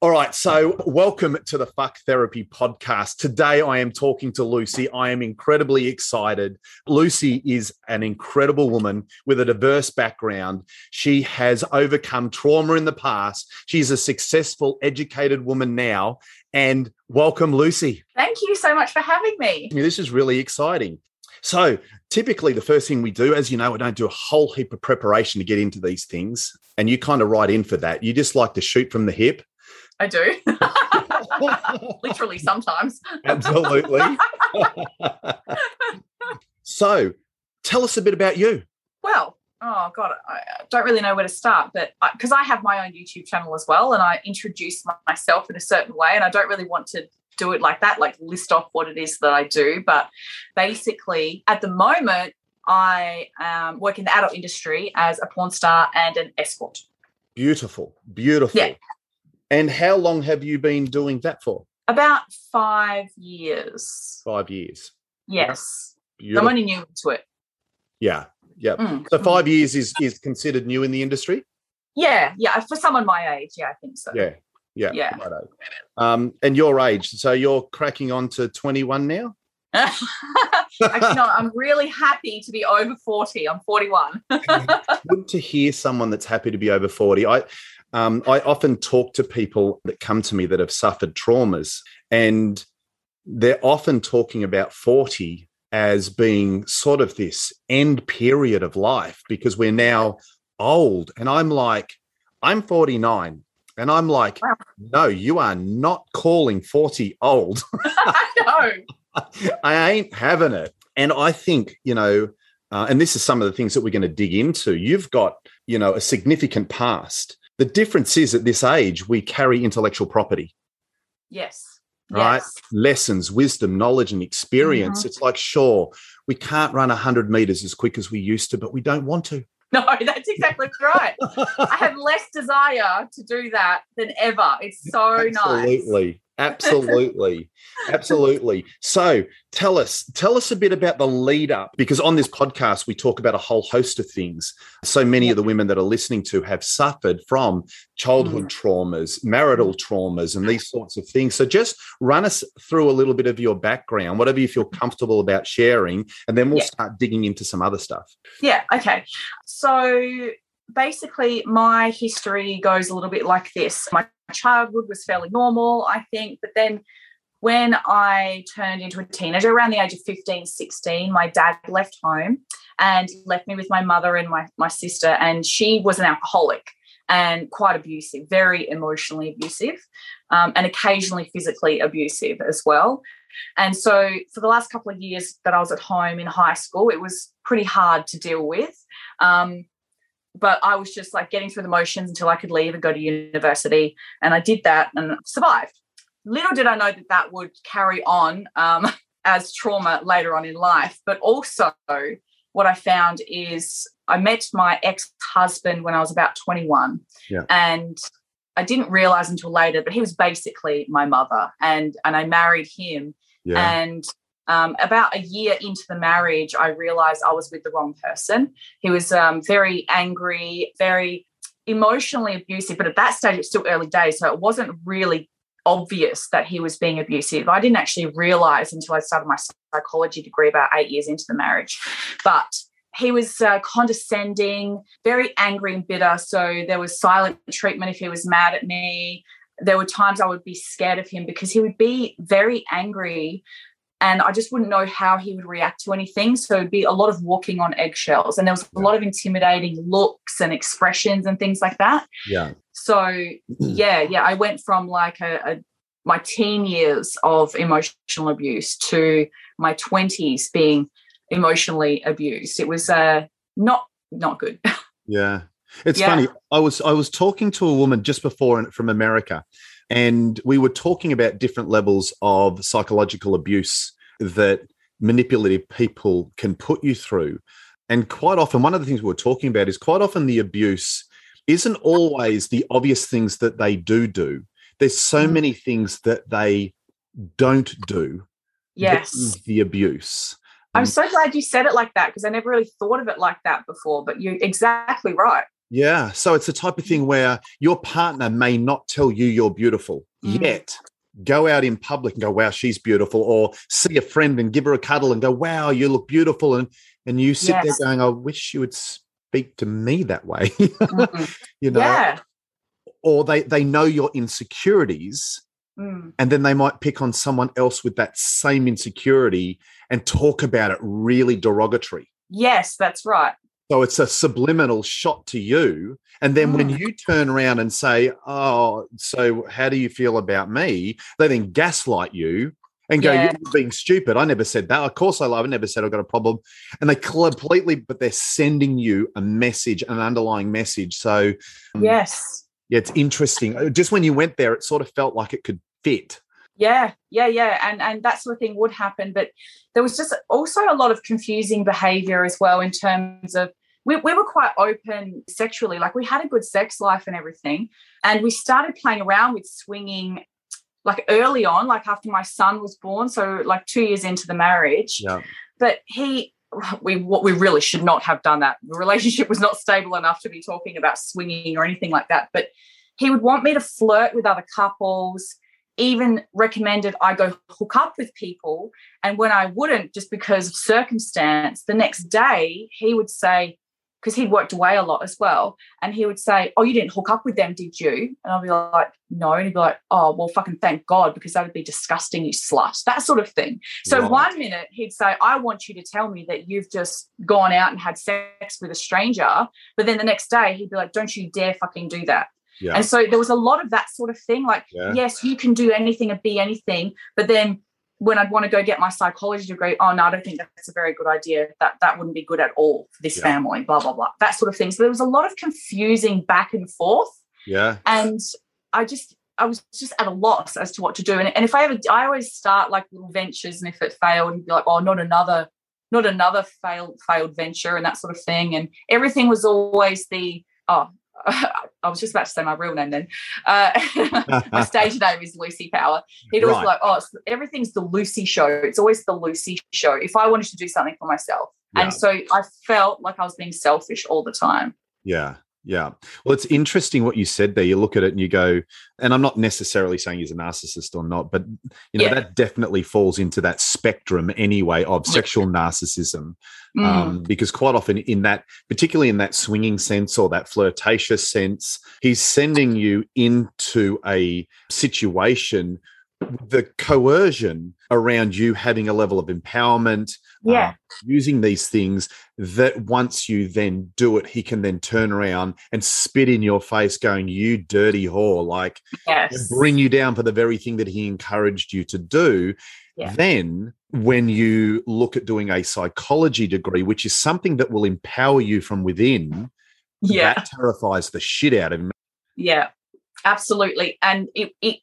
All right. So, welcome to the Fuck Therapy podcast. Today, I am talking to Lucy. I am incredibly excited. Lucy is an incredible woman with a diverse background. She has overcome trauma in the past. She's a successful, educated woman now. And welcome, Lucy. Thank you so much for having me. This is really exciting. So, typically, the first thing we do, as you know, we don't do a whole heap of preparation to get into these things. And you kind of write in for that. You just like to shoot from the hip. I do. Literally, sometimes. Absolutely. so, tell us a bit about you. Well, oh God, I don't really know where to start, but because I, I, have my own YouTube channel as well, and I introduce myself in a certain way, and I don't really want to do it like that, like list off what it is that I do. But basically, at the moment, I um, work in the adult industry as a porn star and an escort. Beautiful, beautiful. Yeah. And how long have you been doing that for? About five years. Five years. Yes. I'm only new to it. Yeah. Yeah. Mm. So five years is is considered new in the industry? Yeah. Yeah. For someone my age, yeah, I think so. Yeah. Yeah. Yeah. Righto. Um, and your age. So you're cracking on to 21 now? Actually, no, I'm really happy to be over 40. I'm 41. Good to hear someone that's happy to be over 40. I um, I often talk to people that come to me that have suffered traumas, and they're often talking about 40 as being sort of this end period of life because we're now old. And I'm like, I'm 49. And I'm like, wow. no, you are not calling 40 old. no. I ain't having it. And I think, you know, uh, and this is some of the things that we're going to dig into. You've got, you know, a significant past the difference is at this age, we carry intellectual property. Yes. Right? Yes. Lessons, wisdom, knowledge, and experience. Mm-hmm. It's like, sure, we can't run 100 meters as quick as we used to, but we don't want to. No, that's exactly right. I have less desire to do that than ever. It's so Absolutely. nice. Absolutely. Absolutely. Absolutely. So tell us, tell us a bit about the lead up, because on this podcast, we talk about a whole host of things. So many of the women that are listening to have suffered from childhood mm. traumas, marital traumas, and these sorts of things. So just run us through a little bit of your background, whatever you feel comfortable about sharing, and then we'll yeah. start digging into some other stuff. Yeah. Okay. So basically, my history goes a little bit like this. My childhood was fairly normal, I think. But then when I turned into a teenager, around the age of 15, 16, my dad left home and left me with my mother and my, my sister. And she was an alcoholic and quite abusive, very emotionally abusive, um, and occasionally physically abusive as well. And so, for the last couple of years that I was at home in high school, it was pretty hard to deal with. Um, but I was just like getting through the motions until I could leave and go to university. And I did that and survived. Little did I know that that would carry on um, as trauma later on in life. But also, what I found is I met my ex husband when I was about 21. Yeah. And I didn't realize until later, but he was basically my mother. And, and I married him. Yeah. And um, about a year into the marriage, I realized I was with the wrong person. He was um, very angry, very emotionally abusive, but at that stage, it's still early days. So it wasn't really obvious that he was being abusive. I didn't actually realize until I started my psychology degree about eight years into the marriage. But he was uh, condescending, very angry and bitter. So there was silent treatment if he was mad at me. There were times I would be scared of him because he would be very angry and I just wouldn't know how he would react to anything. So it'd be a lot of walking on eggshells, and there was a lot of intimidating looks and expressions and things like that. Yeah. So yeah, yeah, I went from like a, a my teen years of emotional abuse to my twenties being emotionally abused. It was uh, not not good. Yeah. It's yeah. funny. I was I was talking to a woman just before from America, and we were talking about different levels of psychological abuse that manipulative people can put you through. And quite often, one of the things we we're talking about is quite often the abuse isn't always the obvious things that they do do. There's so mm. many things that they don't do. Yes. The abuse. I'm so glad you said it like that because I never really thought of it like that before, but you're exactly right. Yeah. So it's the type of thing where your partner may not tell you you're beautiful mm. yet. Go out in public and go, wow, she's beautiful, or see a friend and give her a cuddle and go, wow, you look beautiful. And and you sit yes. there going, I wish you would speak to me that way. mm-hmm. you know? Yeah. Or they they know your insecurities Mm. And then they might pick on someone else with that same insecurity and talk about it really derogatory. Yes, that's right. So it's a subliminal shot to you. And then mm. when you turn around and say, Oh, so how do you feel about me? They then gaslight you and go, yeah. You're being stupid. I never said that. Of course I love. I never said I've got a problem. And they completely, but they're sending you a message, an underlying message. So, um, yes yeah, it's interesting. Uh, just when you went there, it sort of felt like it could fit. Yeah, yeah, yeah, and and that sort of thing would happen, but there was just also a lot of confusing behaviour as well in terms of we, we were quite open sexually, like we had a good sex life and everything, and we started playing around with swinging like early on, like after my son was born, so like two years into the marriage. Yeah. But he we what we really should not have done that. The relationship was not stable enough to be talking about swinging or anything like that. But he would want me to flirt with other couples, even recommended I go hook up with people. And when I wouldn't, just because of circumstance, the next day he would say, because he worked away a lot as well. And he would say, Oh, you didn't hook up with them, did you? And I'd be like, No. And he'd be like, Oh, well, fucking thank God, because that would be disgusting, you slut. That sort of thing. So right. one minute he'd say, I want you to tell me that you've just gone out and had sex with a stranger. But then the next day he'd be like, Don't you dare fucking do that. Yeah. And so there was a lot of that sort of thing. Like, yeah. yes, you can do anything and be anything, but then when I'd want to go get my psychology degree, oh no, I don't think that's a very good idea. That that wouldn't be good at all for this yeah. family, blah, blah, blah. That sort of thing. So there was a lot of confusing back and forth. Yeah. And I just I was just at a loss as to what to do. And, and if I ever I always start like little ventures and if it failed, and be like, oh, not another, not another failed failed venture and that sort of thing. And everything was always the oh, I was just about to say my real name then. Uh, my stage name is Lucy Power. He'd always right. like, oh, everything's the Lucy show. It's always the Lucy show. If I wanted to do something for myself. Yeah. And so I felt like I was being selfish all the time. Yeah. Yeah. Well, it's interesting what you said there. You look at it and you go, and I'm not necessarily saying he's a narcissist or not, but you know, yeah. that definitely falls into that spectrum anyway of sexual narcissism. Mm. Um, because quite often in that, particularly in that swinging sense or that flirtatious sense, he's sending you into a situation the coercion around you having a level of empowerment, yeah. Uh, using these things that once you then do it, he can then turn around and spit in your face, going, You dirty whore, like yes. bring you down for the very thing that he encouraged you to do. Yeah. Then, when you look at doing a psychology degree, which is something that will empower you from within, yeah. that terrifies the shit out of me. Yeah, absolutely. And it, it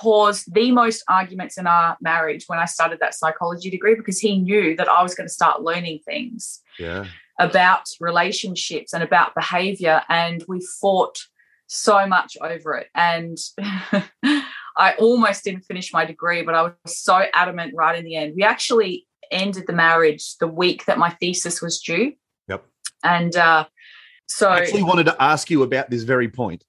caused the most arguments in our marriage when I started that psychology degree because he knew that I was going to start learning things yeah. about relationships and about behavior. And we fought so much over it. And I almost didn't finish my degree, but I was so adamant right in the end. We actually ended the marriage the week that my thesis was due. Yep. And uh, so I actually wanted to ask you about this very point.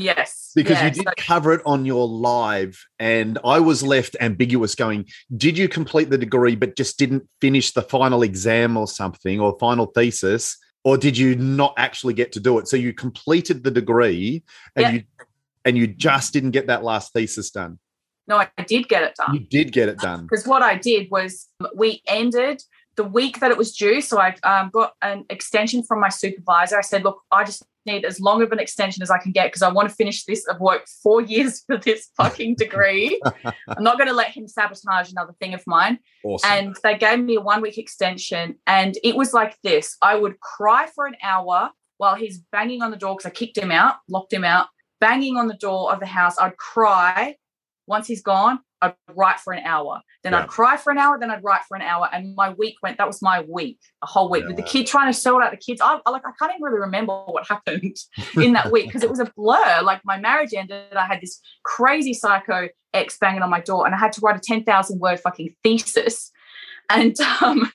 Yes. Because you did cover it on your live, and I was left ambiguous going, did you complete the degree but just didn't finish the final exam or something or final thesis? Or did you not actually get to do it? So you completed the degree and yep. you and you just didn't get that last thesis done. No, I did get it done. You did get it done. Because what I did was we ended the week that it was due. So I um, got an extension from my supervisor. I said, look, I just need as long of an extension as I can get because I want to finish this. I've worked four years for this fucking degree. I'm not going to let him sabotage another thing of mine. Awesome. And they gave me a one week extension. And it was like this I would cry for an hour while he's banging on the door because I kicked him out, locked him out, banging on the door of the house. I'd cry. Once he's gone, I'd write for an hour. Then yeah. I'd cry for an hour. Then I'd write for an hour. And my week went. That was my week, a whole week yeah. with the kid trying to sort out the kids. I, I like I can't even really remember what happened in that week because it was a blur. Like my marriage ended. I had this crazy psycho ex banging on my door, and I had to write a ten thousand word fucking thesis. And um,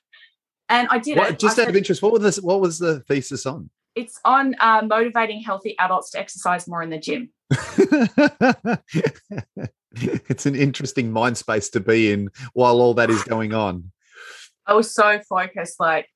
and I did what, it. Just I out said, of interest, what was this? What was the thesis on? It's on uh, motivating healthy adults to exercise more in the gym. it's an interesting mind space to be in while all that is going on. I was so focused, like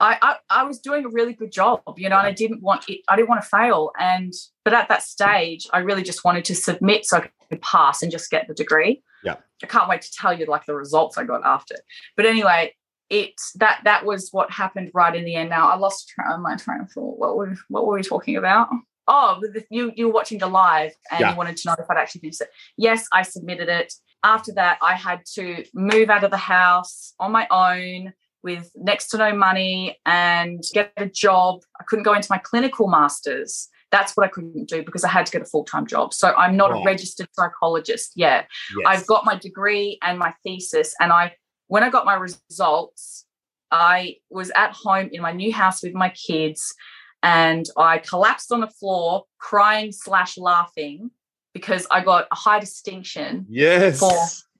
I, I, I was doing a really good job, you know, and I didn't want it, I didn't want to fail. And but at that stage, I really just wanted to submit so I could pass and just get the degree. Yeah. I can't wait to tell you like the results I got after. But anyway, it that that was what happened right in the end. Now I lost my train of thought. What were what were we talking about? Oh, the, you you were watching the live and yeah. you wanted to know if I'd actually finished it. Yes, I submitted it. After that, I had to move out of the house on my own with next to no money and get a job. I couldn't go into my clinical masters. That's what I couldn't do because I had to get a full time job. So I'm not a registered psychologist yet. Yes. I've got my degree and my thesis, and I when I got my results, I was at home in my new house with my kids and I collapsed on the floor crying slash laughing because I got a high distinction yes. for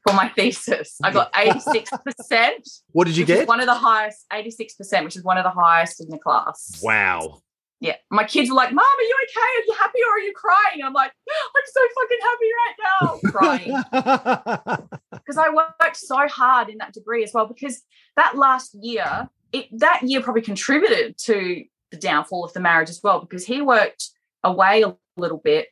for my thesis. I got 86%. what did you get? One of the highest, 86%, which is one of the highest in the class. Wow. Yeah. My kids were like, Mom, are you okay? Are you happy or are you crying? I'm like, oh, I'm so fucking happy right now. Crying. Because I worked so hard in that degree as well. Because that last year, it that year probably contributed to the downfall of the marriage as well, because he worked away a little bit.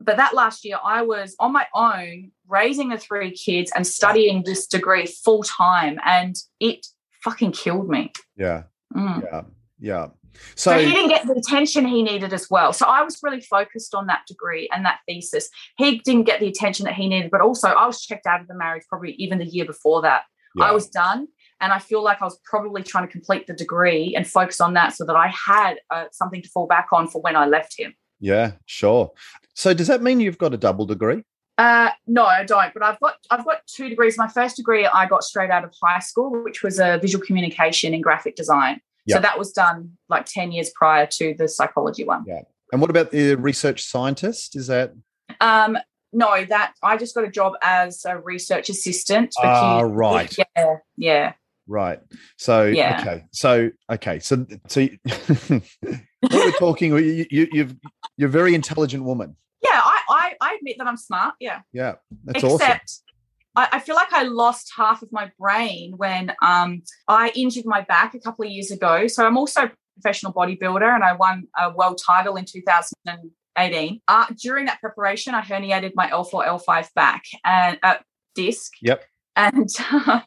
But that last year, I was on my own raising the three kids and studying this degree full time. And it fucking killed me. Yeah. Mm. Yeah. Yeah. So, he didn't get the attention he needed as well. So I was really focused on that degree and that thesis. He didn't get the attention that he needed, but also I was checked out of the marriage probably even the year before that. Yeah. I was done. And I feel like I was probably trying to complete the degree and focus on that so that I had uh, something to fall back on for when I left him. Yeah, sure. So does that mean you've got a double degree? Uh, no, I don't. But I've got I've got two degrees. My first degree I got straight out of high school, which was a visual communication and graphic design. Yep. So that was done like 10 years prior to the psychology one. Yeah. And what about the research scientist? Is that? Um, no, that I just got a job as a research assistant. Ah, uh, right. Yeah, yeah. Right. So yeah. okay. So okay. So so what we're talking. You, you you've you're a very intelligent woman. Yeah, I, I I admit that I'm smart. Yeah. Yeah, that's Except, awesome. I, I feel like I lost half of my brain when um, I injured my back a couple of years ago. So I'm also a professional bodybuilder and I won a world title in 2018. Uh, during that preparation, I herniated my L4, L5 back and uh, disc. Yep. And I,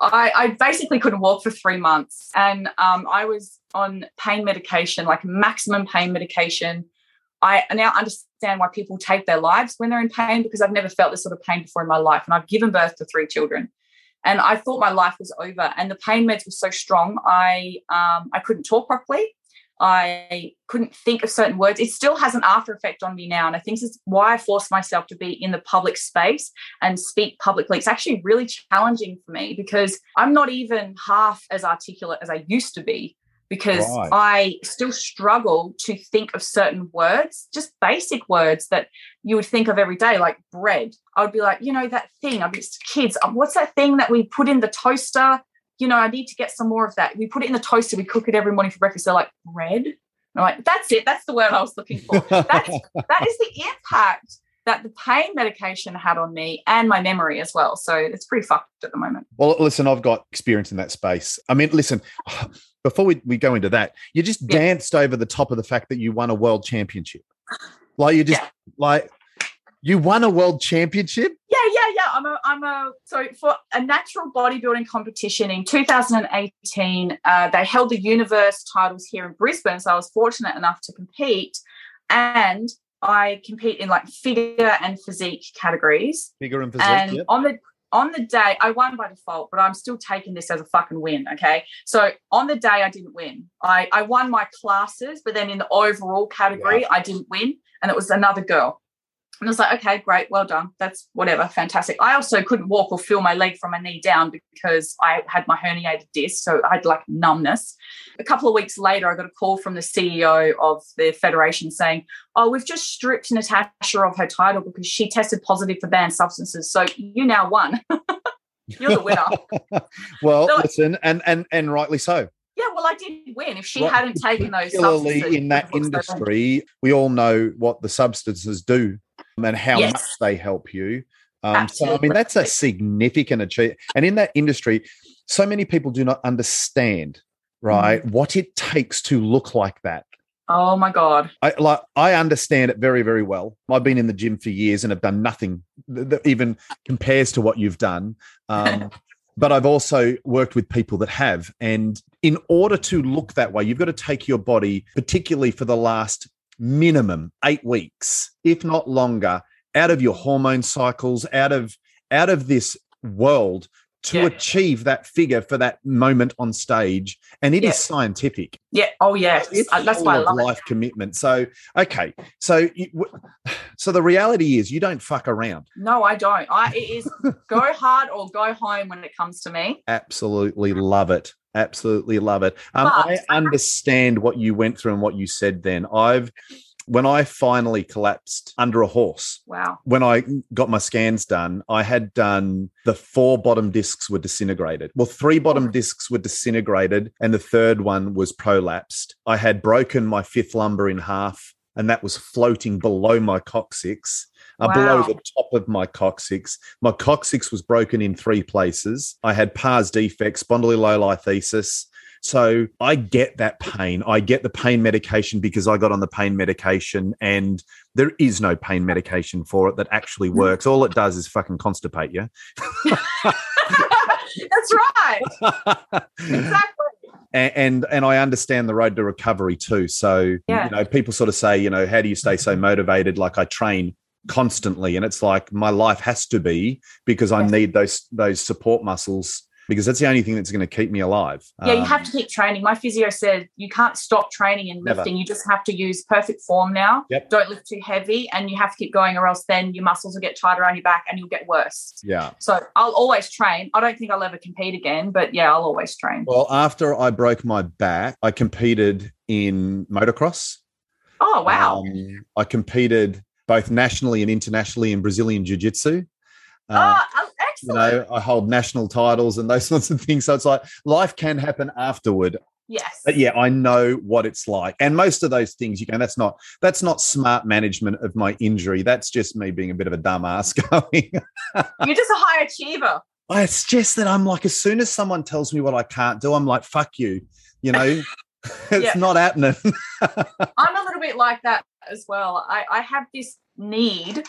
I, basically couldn't walk for three months. And um, I was on pain medication, like maximum pain medication I now understand why people take their lives when they're in pain because I've never felt this sort of pain before in my life. And I've given birth to three children. And I thought my life was over. And the pain meds were so strong, I um, I couldn't talk properly. I couldn't think of certain words. It still has an after effect on me now. And I think this is why I force myself to be in the public space and speak publicly. It's actually really challenging for me because I'm not even half as articulate as I used to be because right. I still struggle to think of certain words, just basic words that you would think of every day, like bread. I would be like, you know, that thing. I'd be kids. Um, what's that thing that we put in the toaster? You know, I need to get some more of that. We put it in the toaster. We cook it every morning for breakfast. They're like bread. I'm like, that's it. That's the word I was looking for. That's that is the impact that the pain medication had on me and my memory as well. So it's pretty fucked at the moment. Well, listen, I've got experience in that space. I mean, listen, before we, we go into that, you just yeah. danced over the top of the fact that you won a world championship. Like you just yeah. like you won a world championship? Yeah, yeah, yeah. I'm a, I'm a, so for a natural bodybuilding competition in 2018, uh, they held the universe titles here in Brisbane. So I was fortunate enough to compete. And I compete in like figure and physique categories. Figure and physique. And yep. on the on the day I won by default, but I'm still taking this as a fucking win. Okay. So on the day I didn't win. I, I won my classes, but then in the overall category. I didn't win. And it was another girl. And I was like, okay, great, well done. That's whatever, fantastic. I also couldn't walk or feel my leg from my knee down because I had my herniated disc. So I had like numbness. A couple of weeks later, I got a call from the CEO of the federation saying, oh, we've just stripped Natasha of her title because she tested positive for banned substances. So you now won. You're the winner. well, so, listen, and and and rightly so. Yeah, well, I did win. If she well, hadn't taken those substances, in that industry, we all know what the substances do and how yes. much they help you. Um, so, I mean, that's a significant achievement. And in that industry, so many people do not understand, right, mm. what it takes to look like that. Oh my god! I like I understand it very very well. I've been in the gym for years and have done nothing that even compares to what you've done. Um, but I've also worked with people that have, and in order to look that way, you've got to take your body, particularly for the last minimum eight weeks, if not longer, out of your hormone cycles, out of out of this world to yeah. achieve that figure for that moment on stage. And it yeah. is scientific. Yeah. Oh yeah. It's uh, that's why I love life it. commitment. So okay. So so the reality is you don't fuck around. No i don't. I it is go hard or go home when it comes to me. Absolutely love it absolutely love it um, i understand what you went through and what you said then i've when I finally collapsed under a horse. Wow. When I got my scans done, I had done the four bottom discs were disintegrated. Well, three bottom discs were disintegrated, and the third one was prolapsed. I had broken my fifth lumbar in half, and that was floating below my coccyx. Uh, wow. below the top of my coccyx. My coccyx was broken in three places. I had pars defects, spondylolisthesis, so I get that pain. I get the pain medication because I got on the pain medication and there is no pain medication for it that actually mm. works. All it does is fucking constipate you. That's right. exactly. And, and, and I understand the road to recovery too. So yeah. you know, people sort of say, you know, how do you stay so motivated? Like I train constantly, and it's like my life has to be because I need those those support muscles because that's the only thing that's going to keep me alive. Yeah, um, you have um, to keep training. My physio said you can't stop training and lifting. Never. You just have to use perfect form now. Yep. Don't lift too heavy and you have to keep going or else then your muscles will get tight around your back and you'll get worse. Yeah. So I'll always train. I don't think I'll ever compete again, but yeah, I'll always train. Well, after I broke my back, I competed in motocross. Oh, wow. Um, I competed both nationally and internationally in Brazilian Jiu Jitsu. Uh, oh, excellent. You know, I hold national titles and those sorts of things. So it's like life can happen afterward. Yes. But yeah, I know what it's like. And most of those things you can that's not that's not smart management of my injury. That's just me being a bit of a dumbass going. You're just a high achiever. It's just that I'm like, as soon as someone tells me what I can't do, I'm like, fuck you. You know, it's not happening. I'm a little bit like that as well. I, I have this need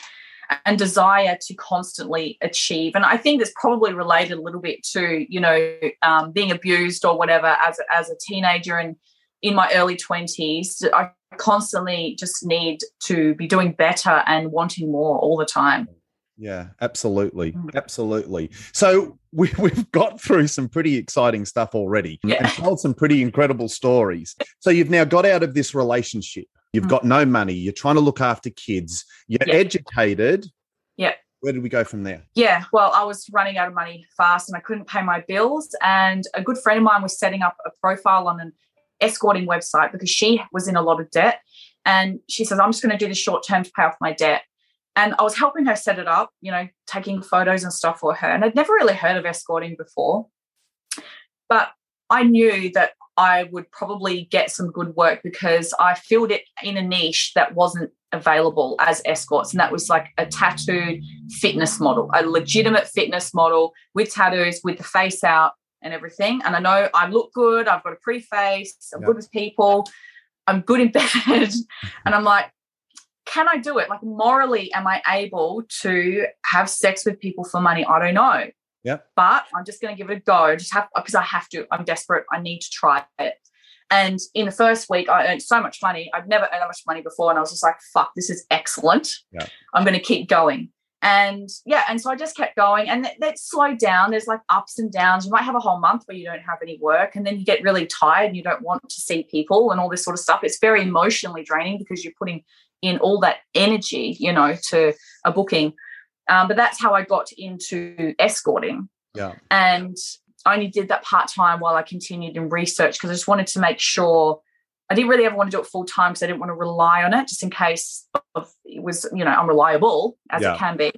and desire to constantly achieve. And I think it's probably related a little bit to, you know, um, being abused or whatever as a, as a teenager and in my early 20s. I constantly just need to be doing better and wanting more all the time. Yeah, absolutely. Mm. Absolutely. So we, we've got through some pretty exciting stuff already yeah. and told some pretty incredible stories. So you've now got out of this relationship. You've mm. got no money. You're trying to look after kids. You're yeah. educated. Yeah. Where did we go from there? Yeah. Well, I was running out of money fast and I couldn't pay my bills. And a good friend of mine was setting up a profile on an escorting website because she was in a lot of debt. And she says, I'm just going to do this short term to pay off my debt. And I was helping her set it up, you know, taking photos and stuff for her. And I'd never really heard of escorting before. But I knew that I would probably get some good work because I filled it in a niche that wasn't available as escorts. And that was like a tattooed fitness model, a legitimate fitness model with tattoos, with the face out and everything. And I know I look good, I've got a pretty face, I'm good with people, I'm good in bed. and I'm like, can I do it? Like, morally, am I able to have sex with people for money? I don't know. Yeah. But I'm just going to give it a go. Just have because I have to. I'm desperate. I need to try it. And in the first week, I earned so much money. I'd never earned that much money before, and I was just like, "Fuck, this is excellent. Yeah. I'm going to keep going." And yeah, and so I just kept going, and that, that slowed down. There's like ups and downs. You might have a whole month where you don't have any work, and then you get really tired, and you don't want to see people, and all this sort of stuff. It's very emotionally draining because you're putting in all that energy, you know, to a booking. Um, but that's how I got into escorting. Yeah. And I only did that part time while I continued in research because I just wanted to make sure I didn't really ever want to do it full time because I didn't want to rely on it just in case of, it was, you know, unreliable as yeah. it can be.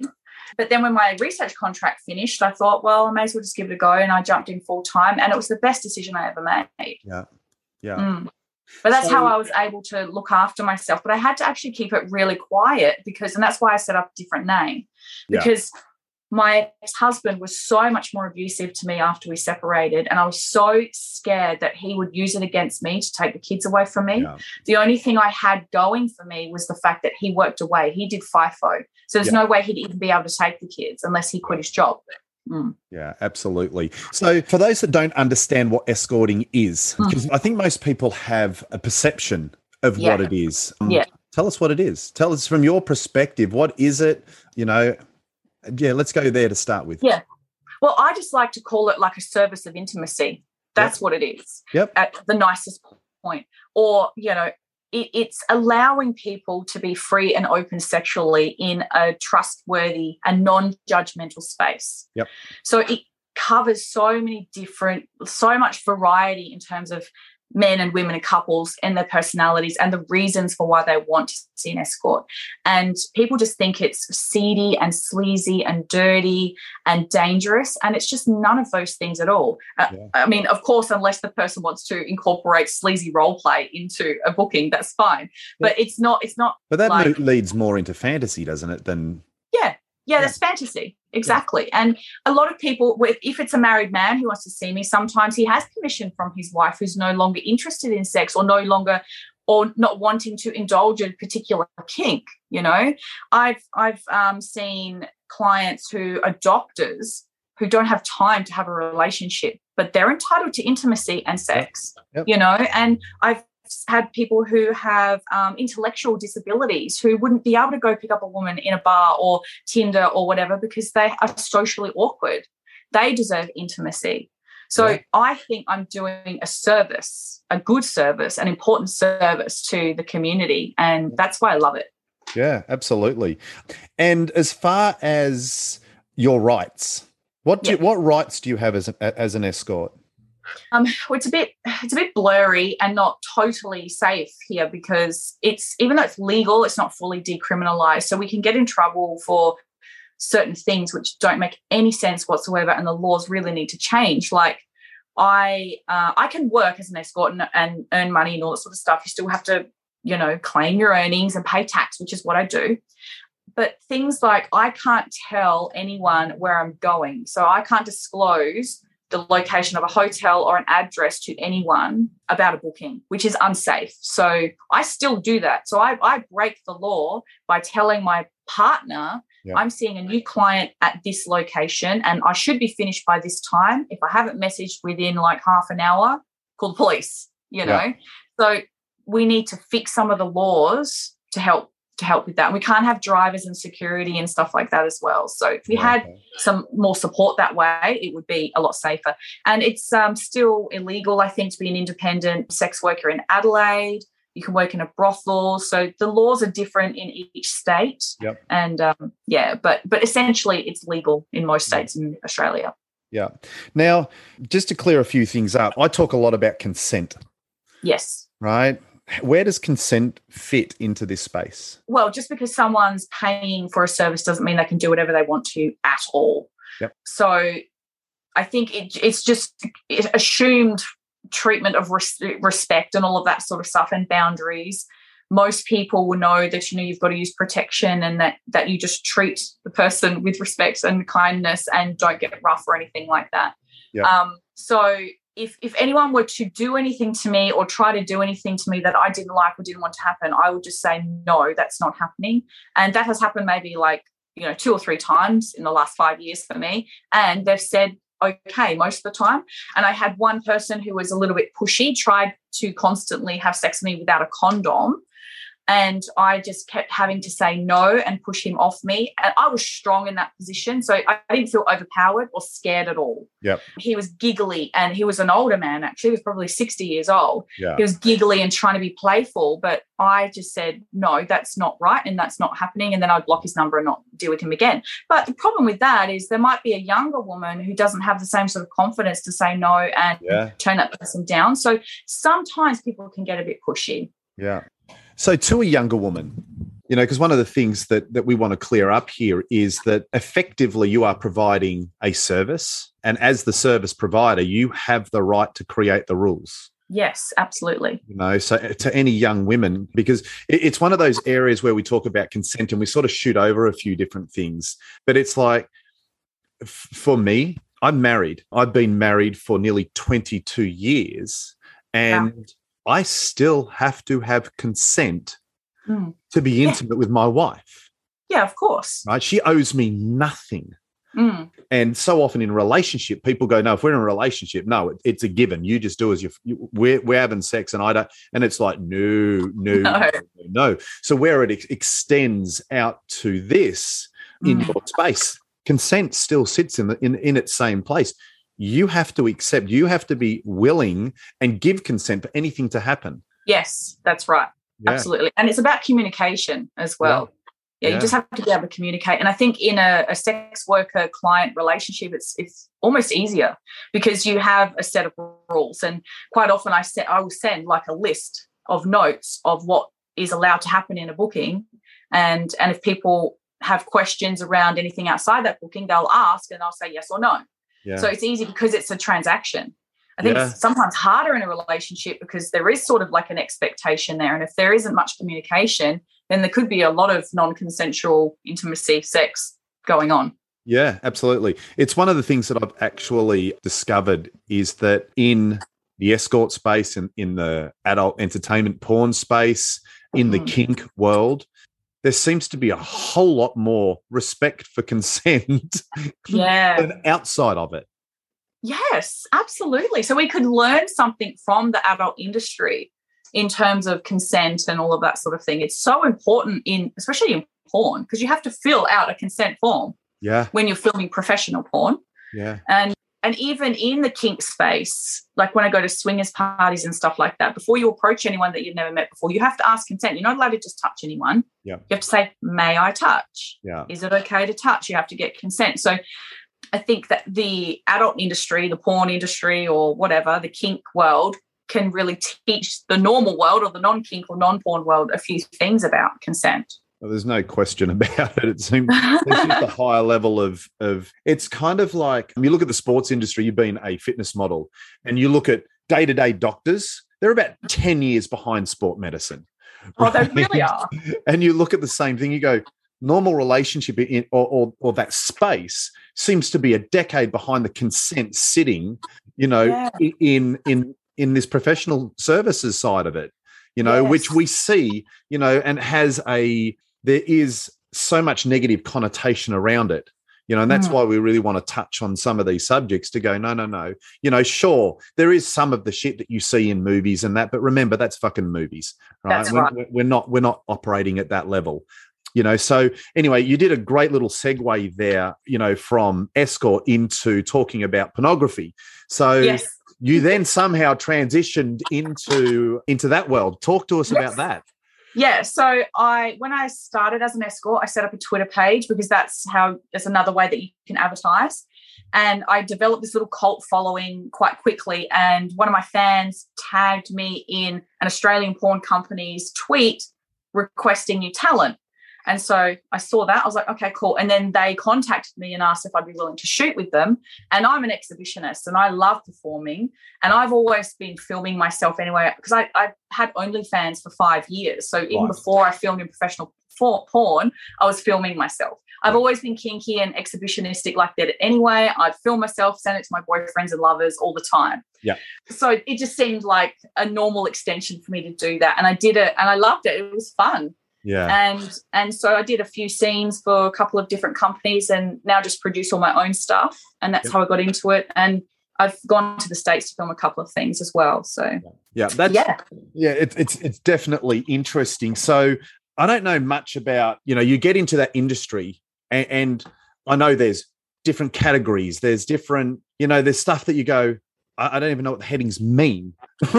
But then when my research contract finished, I thought, well, I may as well just give it a go. And I jumped in full time. And it was the best decision I ever made. Yeah. Yeah. Mm. But that's so, how I was able to look after myself. But I had to actually keep it really quiet because, and that's why I set up a different name because yeah. my ex husband was so much more abusive to me after we separated. And I was so scared that he would use it against me to take the kids away from me. Yeah. The only thing I had going for me was the fact that he worked away. He did FIFO. So there's yeah. no way he'd even be able to take the kids unless he quit his job. Mm. Yeah, absolutely. So, for those that don't understand what escorting is, because mm. I think most people have a perception of yeah. what it is. Um, yeah. Tell us what it is. Tell us from your perspective, what is it? You know, yeah, let's go there to start with. Yeah. Well, I just like to call it like a service of intimacy. That's yep. what it is. Yep. At the nicest point. Or, you know, it, it's allowing people to be free and open sexually in a trustworthy and non-judgmental space. Yep. So it covers so many different, so much variety in terms of men and women and couples and their personalities and the reasons for why they want to see an escort. And people just think it's seedy and sleazy and dirty and dangerous. And it's just none of those things at all. Uh, yeah. I mean, of course, unless the person wants to incorporate sleazy role play into a booking, that's fine. But it's not, it's not. But that like, leads more into fantasy, doesn't it? Than. Yeah. Yeah, that's fantasy. Exactly. And a lot of people, if it's a married man who wants to see me, sometimes he has permission from his wife who's no longer interested in sex or no longer or not wanting to indulge a particular kink. You know, I've I've um, seen clients who are doctors who don't have time to have a relationship, but they're entitled to intimacy and sex. Yep. You know, and I've had people who have um, intellectual disabilities who wouldn't be able to go pick up a woman in a bar or Tinder or whatever because they are socially awkward. They deserve intimacy. So yeah. I think I'm doing a service, a good service, an important service to the community. And that's why I love it. Yeah, absolutely. And as far as your rights, what do, what rights do you have as, a, as an escort? Um, it's a bit it's a bit blurry and not totally safe here because it's even though it's legal, it's not fully decriminalized. So we can get in trouble for certain things which don't make any sense whatsoever, and the laws really need to change. Like I uh, I can work as an escort and, and earn money and all that sort of stuff. You still have to you know claim your earnings and pay tax, which is what I do. But things like I can't tell anyone where I'm going, so I can't disclose the location of a hotel or an address to anyone about a booking, which is unsafe. So I still do that. So I, I break the law by telling my partner, yeah. I'm seeing a new client at this location and I should be finished by this time. If I haven't messaged within like half an hour, call the police, you know? Yeah. So we need to fix some of the laws to help to help with that. And we can't have drivers and security and stuff like that as well. So if we had some more support that way, it would be a lot safer. And it's um, still illegal, I think, to be an independent sex worker in Adelaide. You can work in a brothel. So the laws are different in each state. Yep. And um, yeah, but but essentially it's legal in most states in Australia. Yeah. Now, just to clear a few things up, I talk a lot about consent. Yes. Right where does consent fit into this space? Well, just because someone's paying for a service doesn't mean they can do whatever they want to at all. Yep. So I think it, it's just assumed treatment of res- respect and all of that sort of stuff and boundaries. Most people will know that you know you've got to use protection and that that you just treat the person with respect and kindness and don't get rough or anything like that. Yep. Um, so if if anyone were to do anything to me or try to do anything to me that I didn't like or didn't want to happen, I would just say no, that's not happening. And that has happened maybe like you know two or three times in the last five years for me, and they've said okay most of the time. And I had one person who was a little bit pushy, tried to constantly have sex with me without a condom. And I just kept having to say no and push him off me. And I was strong in that position. So I didn't feel overpowered or scared at all. Yep. He was giggly and he was an older man, actually. He was probably 60 years old. Yeah. He was giggly and trying to be playful. But I just said, no, that's not right. And that's not happening. And then I'd block his number and not deal with him again. But the problem with that is there might be a younger woman who doesn't have the same sort of confidence to say no and yeah. turn that person down. So sometimes people can get a bit pushy. Yeah. So, to a younger woman, you know, because one of the things that that we want to clear up here is that effectively you are providing a service, and as the service provider, you have the right to create the rules. Yes, absolutely. You know, so uh, to any young women, because it's one of those areas where we talk about consent and we sort of shoot over a few different things. But it's like, for me, I'm married. I've been married for nearly 22 years, and yeah. I still have to have consent mm. to be intimate yeah. with my wife. Yeah, of course. Right? She owes me nothing. Mm. And so often in relationship, people go, "No, if we're in a relationship, no, it, it's a given. You just do as you, you we're we're having sex, and I don't." And it's like, no, no, no. no. So where it ex- extends out to this in mm. your space, consent still sits in the in in its same place. You have to accept. You have to be willing and give consent for anything to happen. Yes, that's right. Yeah. Absolutely, and it's about communication as well. Yeah yeah, yeah, you just have to be able to communicate. And I think in a, a, sex worker client relationship, it's it's almost easier because you have a set of rules. And quite often, I set I will send like a list of notes of what is allowed to happen in a booking, and and if people have questions around anything outside that booking, they'll ask, and I'll say yes or no. Yeah. So it's easy because it's a transaction. I think yeah. it's sometimes harder in a relationship because there is sort of like an expectation there. And if there isn't much communication, then there could be a lot of non consensual intimacy, sex going on. Yeah, absolutely. It's one of the things that I've actually discovered is that in the escort space and in the adult entertainment porn space, in the mm. kink world, there seems to be a whole lot more respect for consent yeah. than outside of it. Yes, absolutely. So we could learn something from the adult industry in terms of consent and all of that sort of thing. It's so important in, especially in porn, because you have to fill out a consent form. Yeah. When you're filming professional porn. Yeah. And and even in the kink space, like when I go to swingers parties and stuff like that, before you approach anyone that you've never met before, you have to ask consent. You're not allowed to just touch anyone. Yeah. You have to say, "May I touch?" Yeah. Is it okay to touch? You have to get consent. So I think that the adult industry, the porn industry, or whatever, the kink world can really teach the normal world or the non kink or non porn world a few things about consent. Well, there's no question about it. It seems there's just a higher level of of. It's kind of like you look at the sports industry. You've been a fitness model, and you look at day to day doctors. They're about ten years behind sport medicine. Right? Oh, they really are. And you look at the same thing. You go, normal relationship in, or, or, or that space seems to be a decade behind the consent sitting you know yeah. in in in this professional services side of it you know yes. which we see you know and has a there is so much negative connotation around it you know and that's mm. why we really want to touch on some of these subjects to go no no no you know sure there is some of the shit that you see in movies and that but remember that's fucking movies right, that's right. We're, we're not we're not operating at that level you know so anyway you did a great little segue there you know from escort into talking about pornography so yes. you then somehow transitioned into into that world talk to us yes. about that yeah so i when i started as an escort i set up a twitter page because that's how there's another way that you can advertise. And i developed this little cult following quite quickly and one of my fans tagged me in an australian porn company's tweet requesting new talent and so I saw that. I was like, okay, cool. And then they contacted me and asked if I'd be willing to shoot with them. And I'm an exhibitionist and I love performing. And I've always been filming myself anyway, because I, I had OnlyFans for five years. So even before I filmed in professional porn, I was filming myself. I've always been kinky and exhibitionistic like that anyway. I'd film myself, send it to my boyfriends and lovers all the time. Yeah. So it just seemed like a normal extension for me to do that. And I did it and I loved it. It was fun. Yeah. And and so I did a few scenes for a couple of different companies and now just produce all my own stuff. And that's yep. how I got into it. And I've gone to the States to film a couple of things as well. So yeah, that's yeah, yeah, it, it's it's definitely interesting. So I don't know much about, you know, you get into that industry and, and I know there's different categories, there's different, you know, there's stuff that you go, I, I don't even know what the headings mean.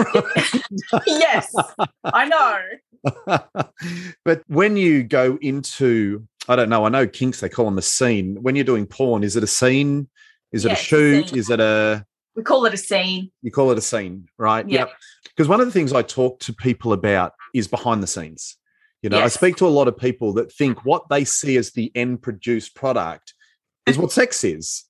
yes, I know. but when you go into, I don't know, I know kinks, they call them a scene. When you're doing porn, is it a scene? Is it a shoot? A is it a. We call it a scene. You call it a scene, right? Yeah. Yep. Because one of the things I talk to people about is behind the scenes. You know, yes. I speak to a lot of people that think what they see as the end produced product is what sex is.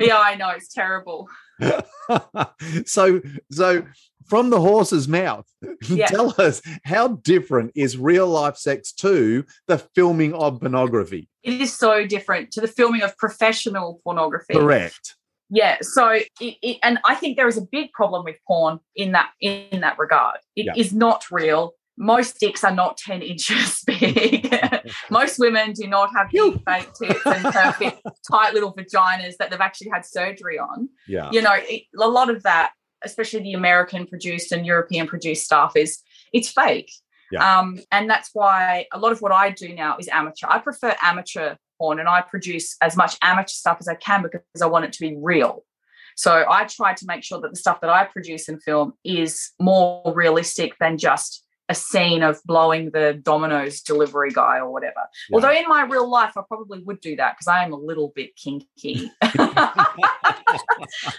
yeah, I know. It's terrible. so so from the horse's mouth. Yeah. Tell us how different is real life sex to the filming of pornography? It is so different to the filming of professional pornography. Correct. Yeah. So, it, it, and I think there is a big problem with porn in that in that regard. It yeah. is not real. Most dicks are not ten inches big. Most women do not have big fake tits and perfect tight little vaginas that they've actually had surgery on. Yeah. You know, it, a lot of that especially the American produced and European produced stuff, is it's fake. Yeah. Um, and that's why a lot of what I do now is amateur. I prefer amateur porn and I produce as much amateur stuff as I can because I want it to be real. So I try to make sure that the stuff that I produce and film is more realistic than just a scene of blowing the Domino's delivery guy or whatever. Yeah. Although in my real life, I probably would do that because I am a little bit kinky. but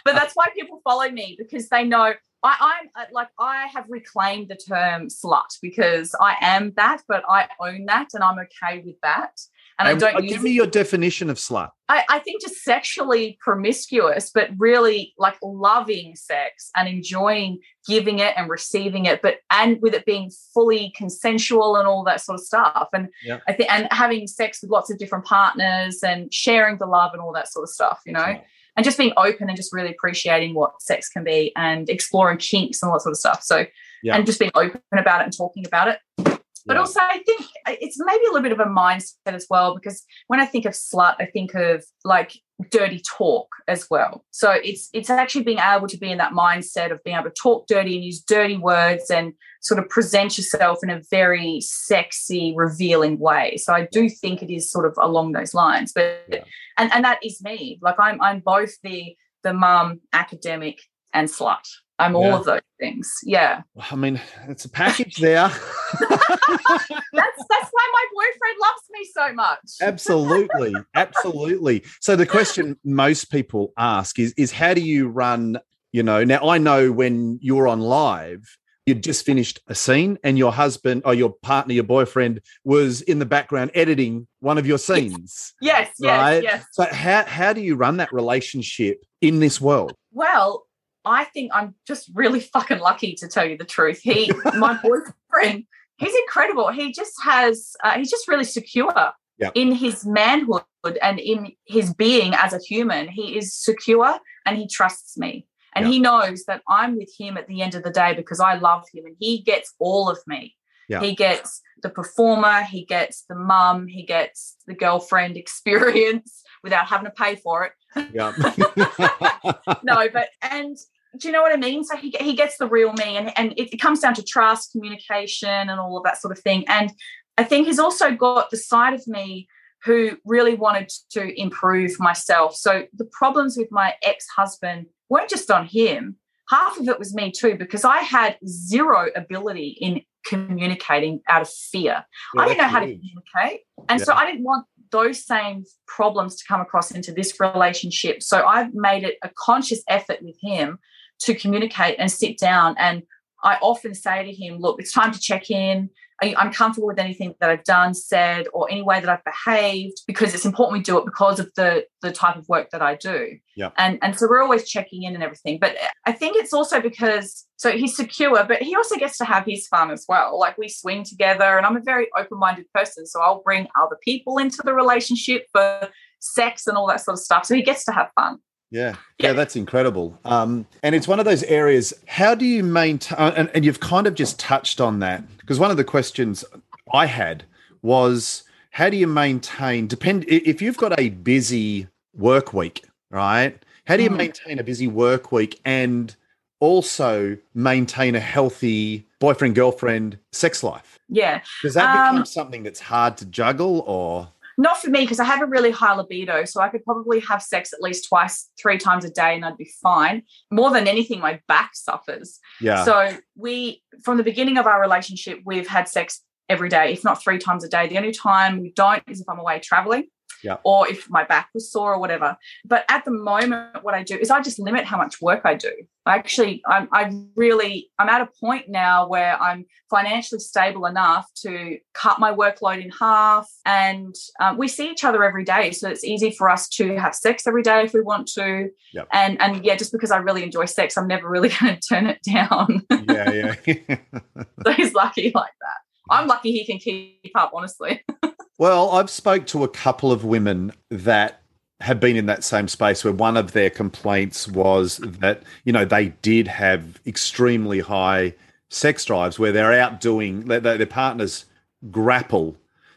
that's why people follow me because they know I, am uh, like I have reclaimed the term slut because I am that, but I own that and I'm okay with that. And, and I don't uh, give me your definition of slut. I, I, think just sexually promiscuous, but really like loving sex and enjoying giving it and receiving it, but and with it being fully consensual and all that sort of stuff. And yeah. I think and having sex with lots of different partners and sharing the love and all that sort of stuff, you know. And just being open and just really appreciating what sex can be and exploring kinks and all that sort of stuff. So, yeah. and just being open about it and talking about it. But yeah. also, I think uh, it's maybe a little bit of a mindset as well, because when I think of slut, I think of like dirty talk as well. So it's it's actually being able to be in that mindset of being able to talk dirty and use dirty words and sort of present yourself in a very sexy, revealing way. So I do think it is sort of along those lines. But yeah. and and that is me. Like I'm I'm both the the mum, academic, and slut. I'm all yeah. of those things. Yeah. I mean, it's a package there. that's that's why my boyfriend loves me so much. absolutely. Absolutely. So the question most people ask is is how do you run, you know, now I know when you're on live, you'd just finished a scene and your husband or your partner, your boyfriend was in the background editing one of your scenes. Yes, yes, right? yes. So how how do you run that relationship in this world? Well, I think I'm just really fucking lucky to tell you the truth. He, my boyfriend, he's incredible. He just has, uh, he's just really secure yep. in his manhood and in his being as a human. He is secure and he trusts me. And yep. he knows that I'm with him at the end of the day because I love him and he gets all of me. Yep. He gets the performer, he gets the mum, he gets the girlfriend experience without having to pay for it. Yeah. no, but and do you know what I mean? So he he gets the real me, and and it, it comes down to trust, communication, and all of that sort of thing. And I think he's also got the side of me who really wanted to improve myself. So the problems with my ex husband weren't just on him. Half of it was me too, because I had zero ability in communicating out of fear. Yeah, I didn't know how huge. to communicate. And yeah. so I didn't want those same problems to come across into this relationship. So I've made it a conscious effort with him to communicate and sit down. And I often say to him, look, it's time to check in. I'm comfortable with anything that I've done, said, or any way that I've behaved because it's important we do it because of the the type of work that I do. Yeah. And and so we're always checking in and everything. But I think it's also because so he's secure, but he also gets to have his fun as well. Like we swing together, and I'm a very open-minded person, so I'll bring other people into the relationship for sex and all that sort of stuff. So he gets to have fun. Yeah. yeah, that's incredible. Um, and it's one of those areas. How do you maintain? Uh, and, and you've kind of just touched on that because one of the questions I had was, how do you maintain? Depend if you've got a busy work week, right? How do you mm. maintain a busy work week and also maintain a healthy boyfriend girlfriend sex life? Yeah. Does that become um, something that's hard to juggle or? Not for me because I have a really high libido. So I could probably have sex at least twice, three times a day and I'd be fine. More than anything, my back suffers. Yeah. So we, from the beginning of our relationship, we've had sex every day, if not three times a day. The only time we don't is if I'm away traveling. Yeah. Or if my back was sore or whatever. But at the moment, what I do is I just limit how much work I do. I actually, I'm, I really, I'm at a point now where I'm financially stable enough to cut my workload in half, and um, we see each other every day, so it's easy for us to have sex every day if we want to. Yep. And and yeah, just because I really enjoy sex, I'm never really going to turn it down. yeah, yeah. so he's lucky like that. I'm lucky he can keep up, honestly. well, I've spoke to a couple of women that have been in that same space where one of their complaints was that you know they did have extremely high sex drives where they're out doing their, their partners grapple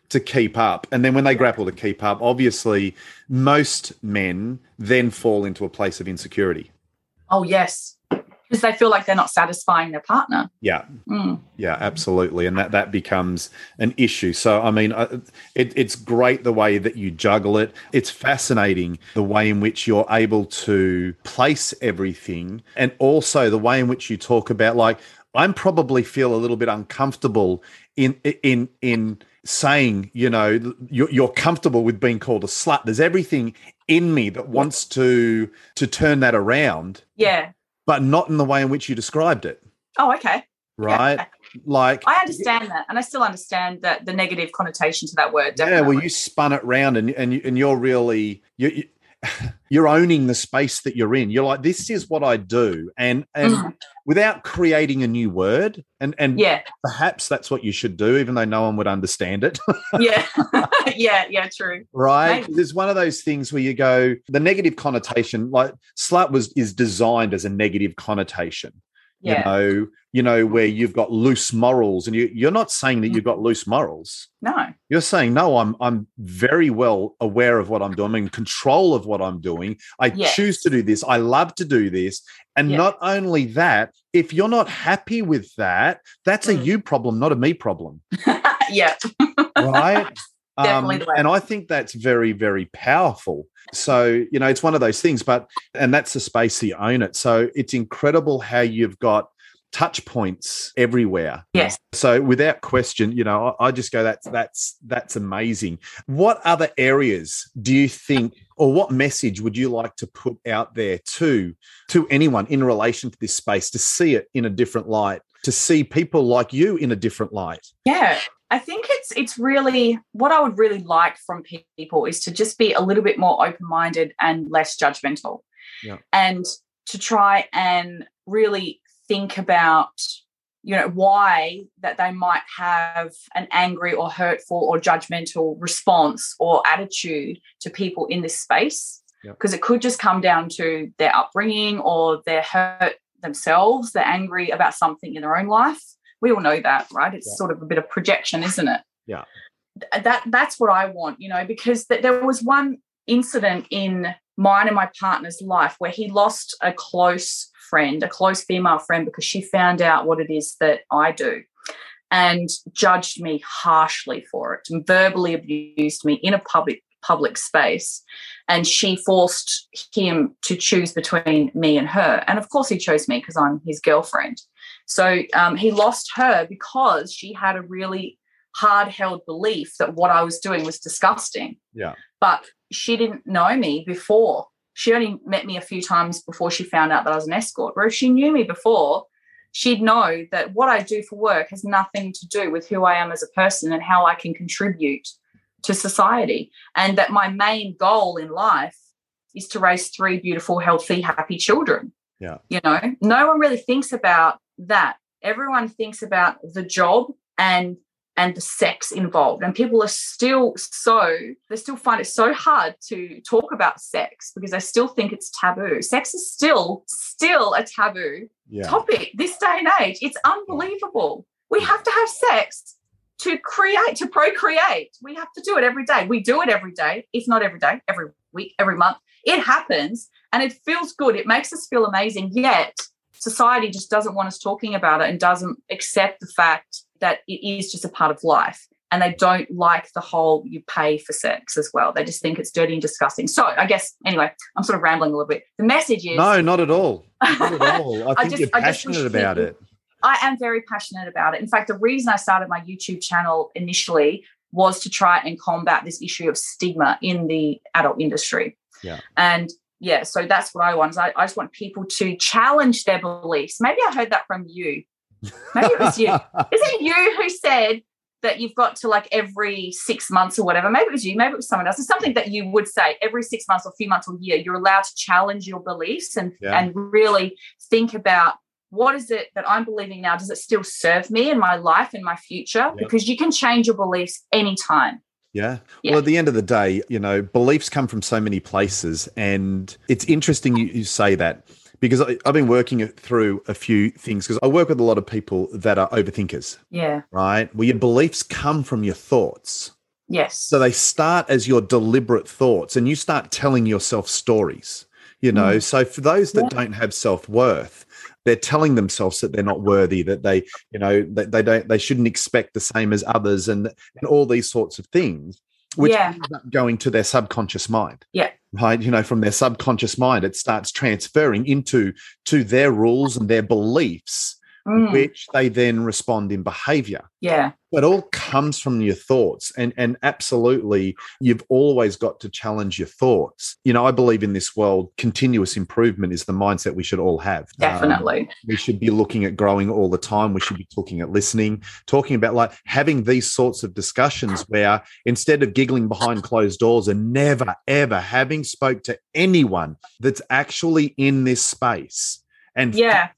to keep up. And then when they grapple to keep up obviously most men then fall into a place of insecurity. Oh yes because they feel like they're not satisfying their partner. Yeah, mm. yeah, absolutely, and that that becomes an issue. So, I mean, uh, it, it's great the way that you juggle it. It's fascinating the way in which you're able to place everything, and also the way in which you talk about like. I'm probably feel a little bit uncomfortable in in in saying, you know, you're, you're, comfortable with being called a slut. There's everything in me that wants to to turn that around. Yeah but not in the way in which you described it. Oh, okay. Right. Okay. Like I understand that, and I still understand that the negative connotation to that word. Definitely. Yeah, well, you spun it round, and and and you're really you, you're owning the space that you're in. You're like, this is what I do, and and mm. without creating a new word, and and yeah, perhaps that's what you should do, even though no one would understand it. yeah, yeah, yeah, true. Right? Maybe. There's one of those things where you go, the negative connotation, like slut was is designed as a negative connotation. Yeah. You know, you know, where you've got loose morals, and you, you're not saying that you've got loose morals. No, you're saying no. I'm I'm very well aware of what I'm doing. I'm in control of what I'm doing. I yes. choose to do this. I love to do this. And yes. not only that, if you're not happy with that, that's mm. a you problem, not a me problem. yeah. right. Um, and I think that's very, very powerful. So, you know, it's one of those things, but, and that's the space you own it. So it's incredible how you've got touch points everywhere. Yes. So without question, you know, I, I, just go, that's that's that's amazing. What other areas do you think, or what message would you like to put out there to to anyone in relation to this space to see it in a different light, to see people like you in a different light? Yeah. I think it's it's really what I would really like from people is to just be a little bit more open-minded and less judgmental. Yeah. And to try and really think about you know why that they might have an angry or hurtful or judgmental response or attitude to people in this space because it could just come down to their upbringing or they're hurt themselves they're angry about something in their own life we all know that right? It's sort of a bit of projection isn't it? Yeah. Uh, that that's what i want you know because th- there was one incident in mine and my partner's life where he lost a close friend, a close female friend, because she found out what it is that I do and judged me harshly for it and verbally abused me in a public public space. And she forced him to choose between me and her. And of course he chose me because i'm his girlfriend so um, he lost her because she had a really hard held belief that what i was doing was disgusting yeah but she didn't know me before she only met me a few times before she found out that I was an escort. Where if she knew me before, she'd know that what I do for work has nothing to do with who I am as a person and how I can contribute to society. And that my main goal in life is to raise three beautiful, healthy, happy children. Yeah. You know, no one really thinks about that. Everyone thinks about the job and and the sex involved. And people are still so, they still find it so hard to talk about sex because they still think it's taboo. Sex is still, still a taboo yeah. topic this day and age. It's unbelievable. We have to have sex to create, to procreate. We have to do it every day. We do it every day, if not every day, every week, every month. It happens and it feels good. It makes us feel amazing. Yet society just doesn't want us talking about it and doesn't accept the fact that it is just a part of life and they don't like the whole you pay for sex as well. They just think it's dirty and disgusting. So I guess anyway, I'm sort of rambling a little bit. The message is no, not at all. Not at all. I think I just, you're passionate about it. I am very passionate about it. In fact, the reason I started my YouTube channel initially was to try and combat this issue of stigma in the adult industry. Yeah. And yeah, so that's what I want. I, I just want people to challenge their beliefs. Maybe I heard that from you. Maybe it was you. Is it you who said that you've got to like every six months or whatever? Maybe it was you, maybe it was someone else. It's something that you would say every six months or few months or year, you're allowed to challenge your beliefs and, yeah. and really think about what is it that I'm believing now? Does it still serve me in my life and my future? Because you can change your beliefs anytime. Yeah. yeah. Well, at the end of the day, you know, beliefs come from so many places. And it's interesting you, you say that because I, have been working through a few things because I work with a lot of people that are overthinkers. Yeah. Right. Well, your beliefs come from your thoughts. Yes. So they start as your deliberate thoughts and you start telling yourself stories, you know. Mm. So for those that yeah. don't have self worth, they're telling themselves that they're not worthy that they you know that they don't they shouldn't expect the same as others and and all these sorts of things which yeah. ends up going to their subconscious mind yeah right you know from their subconscious mind it starts transferring into to their rules and their beliefs mm. which they then respond in behavior. Yeah. It all comes from your thoughts. And, and absolutely, you've always got to challenge your thoughts. You know, I believe in this world, continuous improvement is the mindset we should all have. Definitely. Um, we should be looking at growing all the time. We should be looking at listening, talking about like having these sorts of discussions where instead of giggling behind closed doors and never, ever having spoke to anyone that's actually in this space and yeah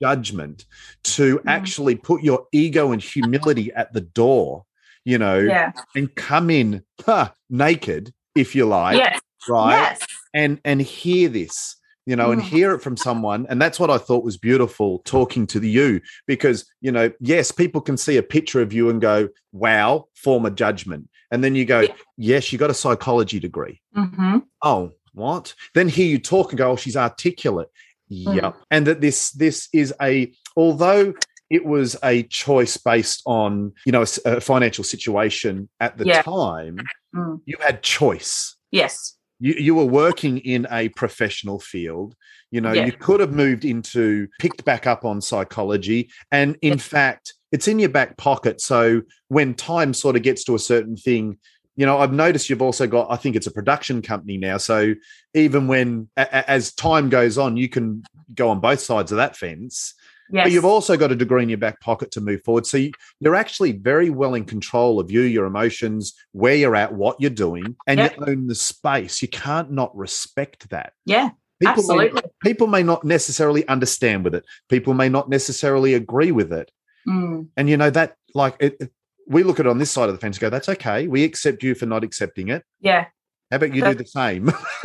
judgment to mm. actually put your ego and humility at the door, you know, yeah. and come in huh, naked, if you like, yes. right? Yes. And and hear this, you know, mm. and hear it from someone. And that's what I thought was beautiful talking to the you, because you know, yes, people can see a picture of you and go, "Wow," form a judgment, and then you go, yeah. "Yes, you got a psychology degree." Mm-hmm. Oh, what? Then hear you talk and go, "Oh, she's articulate." Yep. Mm. And that this this is a although it was a choice based on you know a, a financial situation at the yeah. time mm. you had choice yes you, you were working in a professional field you know yeah. you could have moved into picked back up on psychology and in yeah. fact it's in your back pocket so when time sort of gets to a certain thing you know i've noticed you've also got i think it's a production company now so even when a, as time goes on you can go on both sides of that fence yes. but you've also got a degree in your back pocket to move forward so you, you're actually very well in control of you your emotions where you're at what you're doing and yep. you own the space you can't not respect that yeah People Absolutely. May, people may not necessarily understand with it. People may not necessarily agree with it. Mm. And you know that like it, we look at it on this side of the fence go, that's okay. We accept you for not accepting it. Yeah. How about you do the same?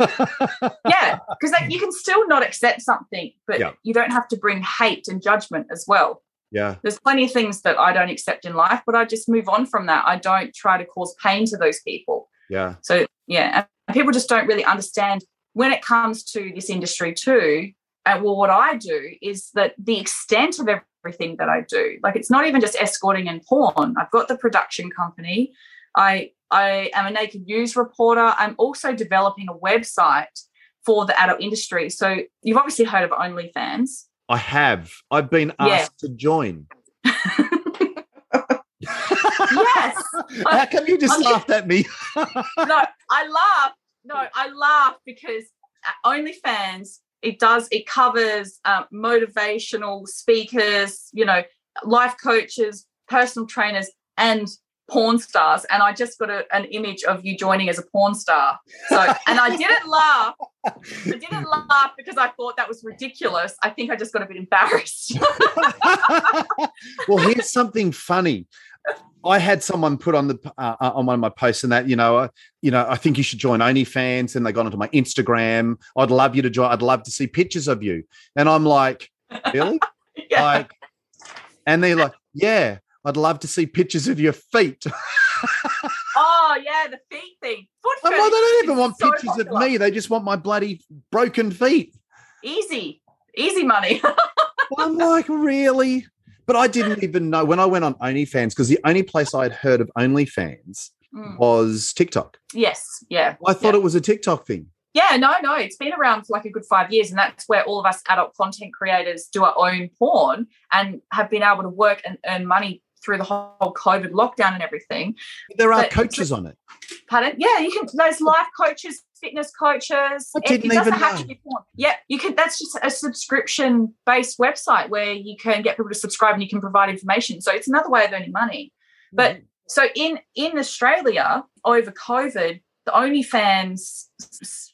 yeah, because like, you can still not accept something, but yeah. you don't have to bring hate and judgment as well. Yeah. There's plenty of things that I don't accept in life, but I just move on from that. I don't try to cause pain to those people. Yeah. So, yeah. And people just don't really understand when it comes to this industry, too. And well, what I do is that the extent of everything that I do. Like it's not even just escorting and porn. I've got the production company. I I am a naked news reporter. I'm also developing a website for the adult industry. So you've obviously heard of OnlyFans. I have. I've been asked yeah. to join. yes. How come you just I'm laughed at me? no, I laugh. No, I laugh because uh, OnlyFans it does it covers um, motivational speakers you know life coaches personal trainers and porn stars. And i just got a, an image of you joining as a porn star. So and i didn't laugh. I didn't laugh because i thought that was ridiculous. I think i just got a bit embarrassed. Well here's something funny I had someone put on the uh, uh, on one of my posts and that you know, uh, you know, I think you should join OnlyFans, and they got onto my Instagram. I'd love you to join. I'd love to see pictures of you, and I'm like, really? yeah. Like, and they're like, yeah, I'd love to see pictures of your feet. oh yeah, the feet thing. Foot well, they don't even want so pictures popular. of me. They just want my bloody broken feet. Easy, easy money. I'm like, really? But I didn't even know when I went on OnlyFans because the only place I had heard of OnlyFans mm. was TikTok. Yes, yeah. I thought yeah. it was a TikTok thing. Yeah, no, no, it's been around for like a good five years, and that's where all of us adult content creators do our own porn and have been able to work and earn money through the whole COVID lockdown and everything. There are but coaches on it. Pardon? Yeah, you can. Those life coaches, fitness coaches. I didn't it, it even know. Yeah, you can. That's just a subscription based website where you can get people to subscribe and you can provide information. So it's another way of earning money. But mm-hmm. so in in Australia over COVID, the OnlyFans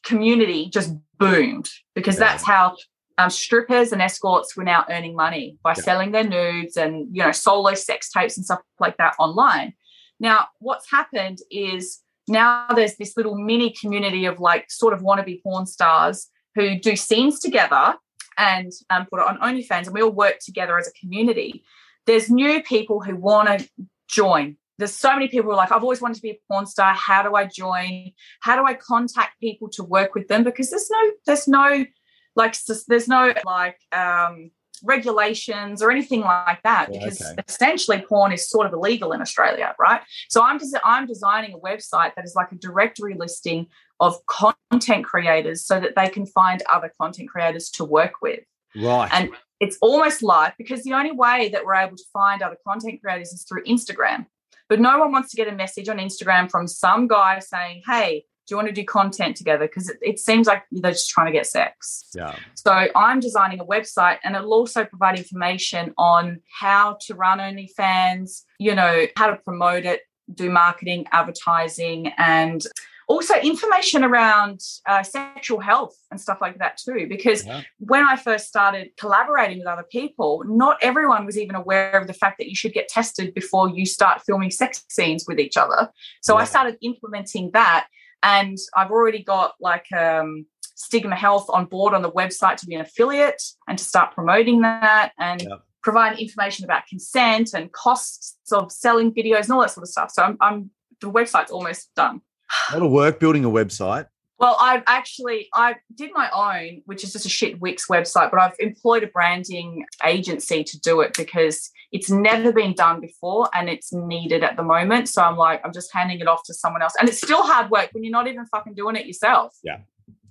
community just boomed because yeah. that's how um, strippers and escorts were now earning money by yeah. selling their nudes and you know solo sex tapes and stuff like that online. Now, what's happened is now there's this little mini community of like sort of wannabe porn stars who do scenes together and um, put it on OnlyFans, and we all work together as a community. There's new people who want to join. There's so many people who are like, I've always wanted to be a porn star. How do I join? How do I contact people to work with them? Because there's no, there's no, like, there's no like um, regulations or anything like that because okay. essentially porn is sort of illegal in Australia, right? So I'm just I'm designing a website that is like a directory listing of content creators so that they can find other content creators to work with. Right. And it's almost live because the only way that we're able to find other content creators is through Instagram. But no one wants to get a message on Instagram from some guy saying, "Hey, you want to do content together? Because it, it, seems like they're just trying to get sex. Yeah. So I'm designing a website and it'll also provide information on how to run OnlyFans, you know, how to promote it, do marketing, advertising, and also information around uh, sexual health and stuff like that too because yeah. when i first started collaborating with other people not everyone was even aware of the fact that you should get tested before you start filming sex scenes with each other so yeah. i started implementing that and I've already got like um, Stigma Health on board on the website to be an affiliate and to start promoting that and yep. provide information about consent and costs of selling videos and all that sort of stuff. So I'm, I'm the website's almost done. A lot of work building a website. Well, I've actually I did my own, which is just a shit Wix website, but I've employed a branding agency to do it because it's never been done before and it's needed at the moment. So I'm like, I'm just handing it off to someone else. And it's still hard work when you're not even fucking doing it yourself. Yeah.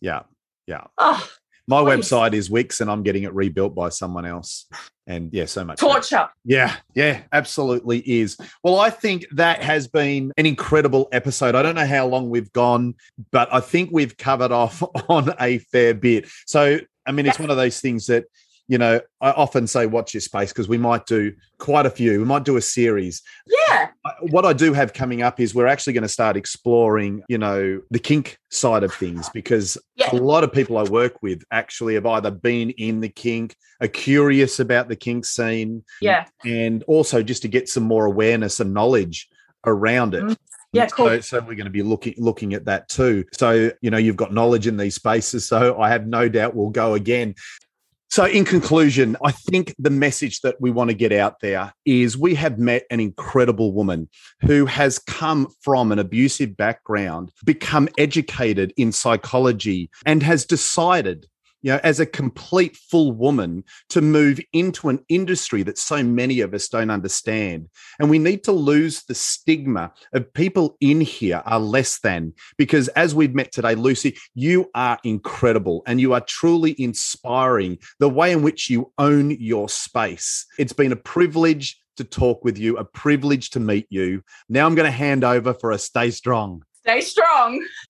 Yeah. Yeah. Oh, my website is Wix and I'm getting it rebuilt by someone else. And yeah, so much torture. Yeah, yeah, absolutely is. Well, I think that has been an incredible episode. I don't know how long we've gone, but I think we've covered off on a fair bit. So, I mean, it's one of those things that you know, I often say watch your space because we might do quite a few. We might do a series. Yeah. What I do have coming up is we're actually going to start exploring, you know, the kink side of things because yeah. a lot of people I work with actually have either been in the kink, are curious about the kink scene. Yeah. And also just to get some more awareness and knowledge around it. Mm. Yeah, cool. So, so, we're going to be looking looking at that too. So you know you've got knowledge in these spaces. So I have no doubt we'll go again. So, in conclusion, I think the message that we want to get out there is we have met an incredible woman who has come from an abusive background, become educated in psychology, and has decided you know, as a complete full woman to move into an industry that so many of us don't understand. And we need to lose the stigma of people in here are less than, because as we've met today, Lucy, you are incredible and you are truly inspiring the way in which you own your space. It's been a privilege to talk with you, a privilege to meet you. Now I'm going to hand over for a stay strong. Stay strong.